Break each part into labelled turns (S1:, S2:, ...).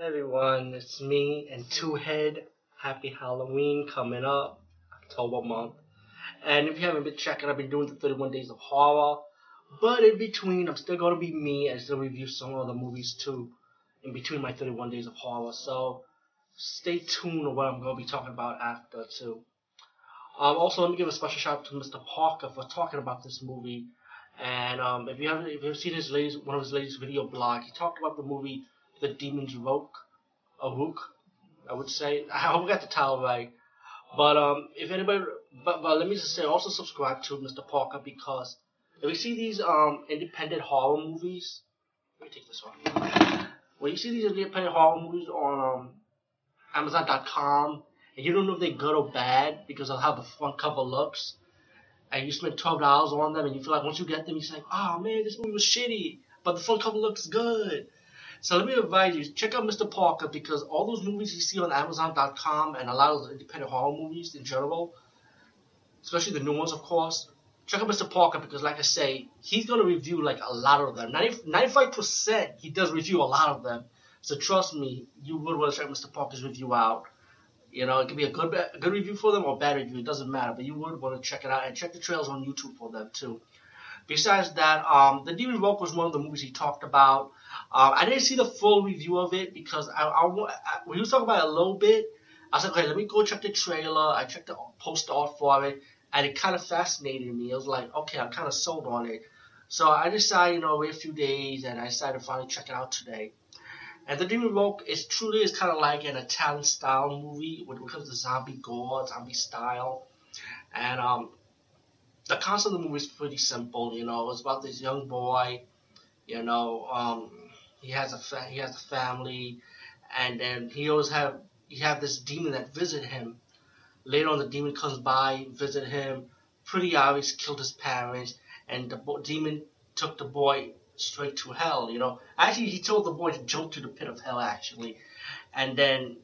S1: Everyone, it's me and Two Head. Happy Halloween coming up, October month. And if you haven't been checking, I've been doing the 31 Days of Horror. But in between, I'm still going to be me and still review some other movies too. In between my 31 Days of Horror. So stay tuned to what I'm going to be talking about after too. Um, also, let me give a special shout out to Mr. Parker for talking about this movie. And um, if you haven't, if you've seen his latest, one of his latest video blogs, he talked about the movie the Demon's Rook, a Rook, I would say. I hope I got the title right. But um, if anybody, but, but let me just say, also subscribe to Mr. Parker because if you see these um independent horror movies, let me take this one. When you see these independent horror movies on um, Amazon.com, and you don't know if they're good or bad because of how the front cover looks, and you spend twelve dollars on them, and you feel like once you get them, you say, "Oh man, this movie was shitty," but the front cover looks good. So let me advise you, check out Mr. Parker because all those movies you see on Amazon.com and a lot of the independent horror movies in general, especially the new ones, of course, check out Mr. Parker because, like I say, he's going to review like a lot of them. 90, 95% he does review a lot of them. So trust me, you would want to check Mr. Parker's review out. You know, it could be a good a good review for them or bad review, it doesn't matter, but you would want to check it out and check the trails on YouTube for them too. Besides that, um, The Demon Rook was one of the movies he talked about. Um, I didn't see the full review of it because I, I, I when he was talking about it a little bit, I was like, okay, let me go check the trailer. I checked the poster art for it, and it kind of fascinated me. I was like, okay, I'm kind of sold on it. So I decided, you know, wait a few days, and I decided to finally check it out today. And The Demon Rook is truly is kind of like an Italian style movie when it comes to zombie gore, zombie style, and um, the concept of the movie is pretty simple. You know, it's about this young boy. You know, um, he has a fa- he has a family, and then he always have he have this demon that visit him. Later on, the demon comes by, visit him. Pretty obvious, killed his parents, and the bo- demon took the boy straight to hell. You know, actually, he told the boy to jump to the pit of hell. Actually, and then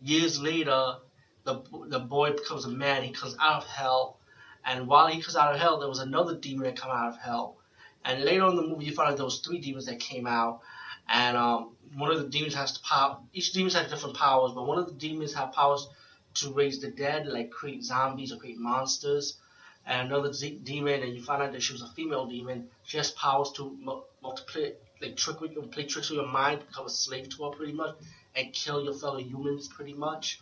S1: years later, the the boy becomes a man. He comes out of hell, and while he comes out of hell, there was another demon that came out of hell. And later on in the movie, you find out was three demons that came out, and um, one of the demons has the power. Each demon has different powers, but one of the demons have powers to raise the dead, like create zombies or create monsters. And another z- demon, and you find out that she was a female demon. She has powers to mu- multiply, like trick with play tricks with your mind, become a slave to her pretty much, and kill your fellow humans pretty much.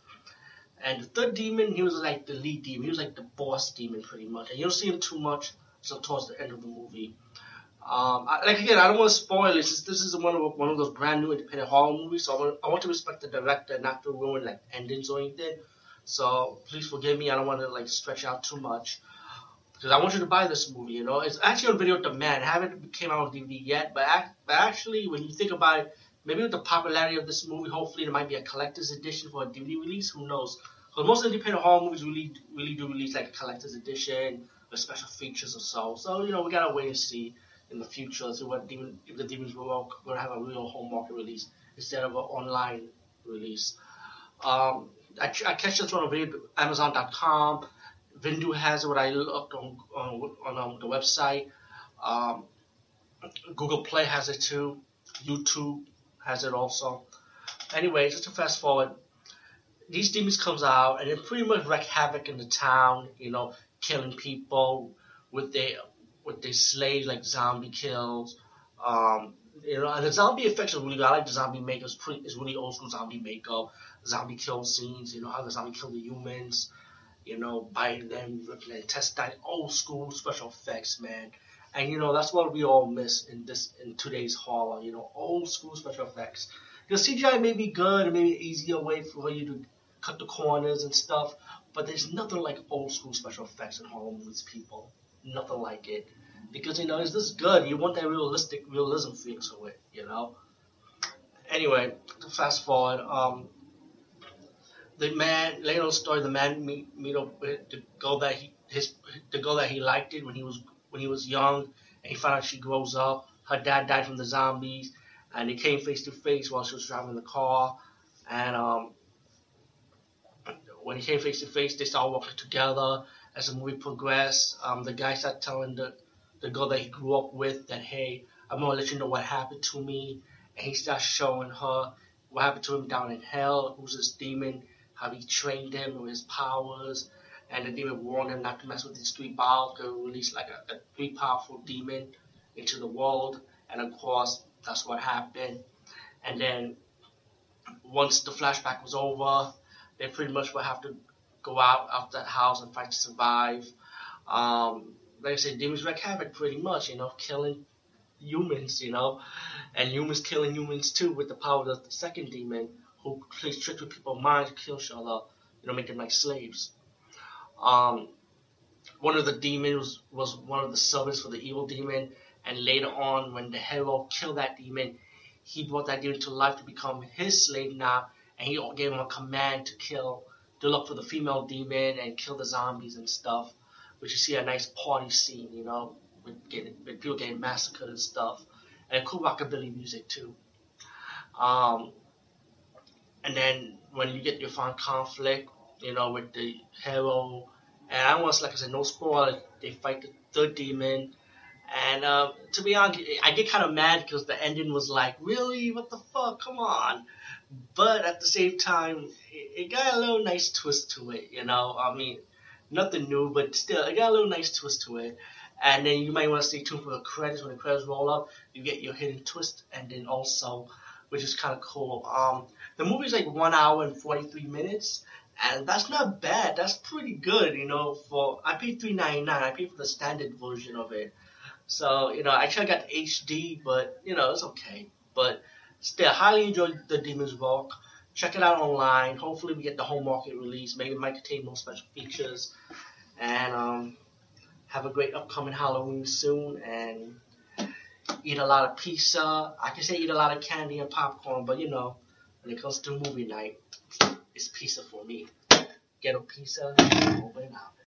S1: And the third demon, he was like the lead demon. He was like the boss demon pretty much. And you don't see him too much until towards the end of the movie. Um, I, like again, I don't want to spoil it. This, this is one of one of those brand new independent horror movies, so I want, I want to respect the director, not to ruin like endings or anything. So please forgive me. I don't want to like stretch out too much because I want you to buy this movie. You know, it's actually on video demand. It haven't came out on DVD yet, but but actually, when you think about it, maybe with the popularity of this movie, hopefully there might be a collector's edition for a DVD release. Who knows? Because most independent horror movies really really do release like a collector's edition with special features or so. So you know, we gotta wait and see in the future see what demon if the demons will to have a real home market release instead of an online release. Um, I, I catch this one on Amazon.com. Vudu has. What I looked on on, on the website. Um, Google Play has it too. YouTube has it also. Anyway, just to fast forward, these demons comes out and it pretty much wreak havoc in the town. You know, killing people with their with their slaves like zombie kills. Um, You know, and the zombie effects are really good. I like the zombie makeup. It's pretty. It's really old school zombie makeup. Zombie kill scenes. You know how the zombie kill the humans. You know, biting them, ripping their intestine. Old school special effects, man. And you know that's what we all miss in this in today's horror. You know, old school special effects. Because CGI may be good and maybe an easier way for you to cut the corners and stuff, but there's nothing like old school special effects in horror movies, people. Nothing like it. Because you know, it's this good. You want that realistic realism feel to it, you know. Anyway, to fast forward, um, the man later the story, the man meet meet up with the girl that he his the girl that he liked it when he was when he was young, and he found out she grows up. Her dad died from the zombies, and they came face to face while she was driving the car, and um, when he came face to face, they started working together. As the movie progressed, um, the guy started telling the the girl that he grew up with that hey, I'm gonna let you know what happened to me, and he starts showing her what happened to him down in hell, who's this demon, how he trained him with his powers, and the demon warned him not to mess with these three balls, because release like a, a three powerful demon into the world, and of course that's what happened. And then once the flashback was over, they pretty much would have to go out of that house and fight to survive. Um, like I said, demons wreak havoc pretty much, you know, killing humans, you know, and humans killing humans too with the power of the second demon who plays tricks with people's minds, kill each other, you know, make them like slaves. Um, one of the demons was one of the servants for the evil demon, and later on, when the hero killed that demon, he brought that demon to life to become his slave now, and he gave him a command to kill, to look for the female demon and kill the zombies and stuff. Which you see a nice party scene, you know, with, getting, with people getting massacred and stuff, and cool rockabilly music too. Um, and then when you get your final conflict, you know, with the hero, and I was like I said, no spoiler, they fight the third demon. And uh, to be honest, I get kind of mad because the ending was like, really? What the fuck? Come on. But at the same time, it, got a little nice twist to it, you know? I mean, nothing new, but still, it got a little nice twist to it. And then you might want to stay tuned for the credits. When the credits roll up, you get your hidden twist and then also, which is kind of cool. Um, the movie's like one hour and 43 minutes, and that's not bad. That's pretty good, you know. For I paid 3.99. I paid for the standard version of it. So, you know, actually got HD, but, you know, it's okay. But still, highly enjoyed The Demon's Walk. Check it out online. Hopefully we get the home market release. Maybe it might contain more special features. And um, have a great upcoming Halloween soon. And eat a lot of pizza. I can say eat a lot of candy and popcorn, but, you know, when it comes to movie night, it's pizza for me. Ghetto pizza, open out.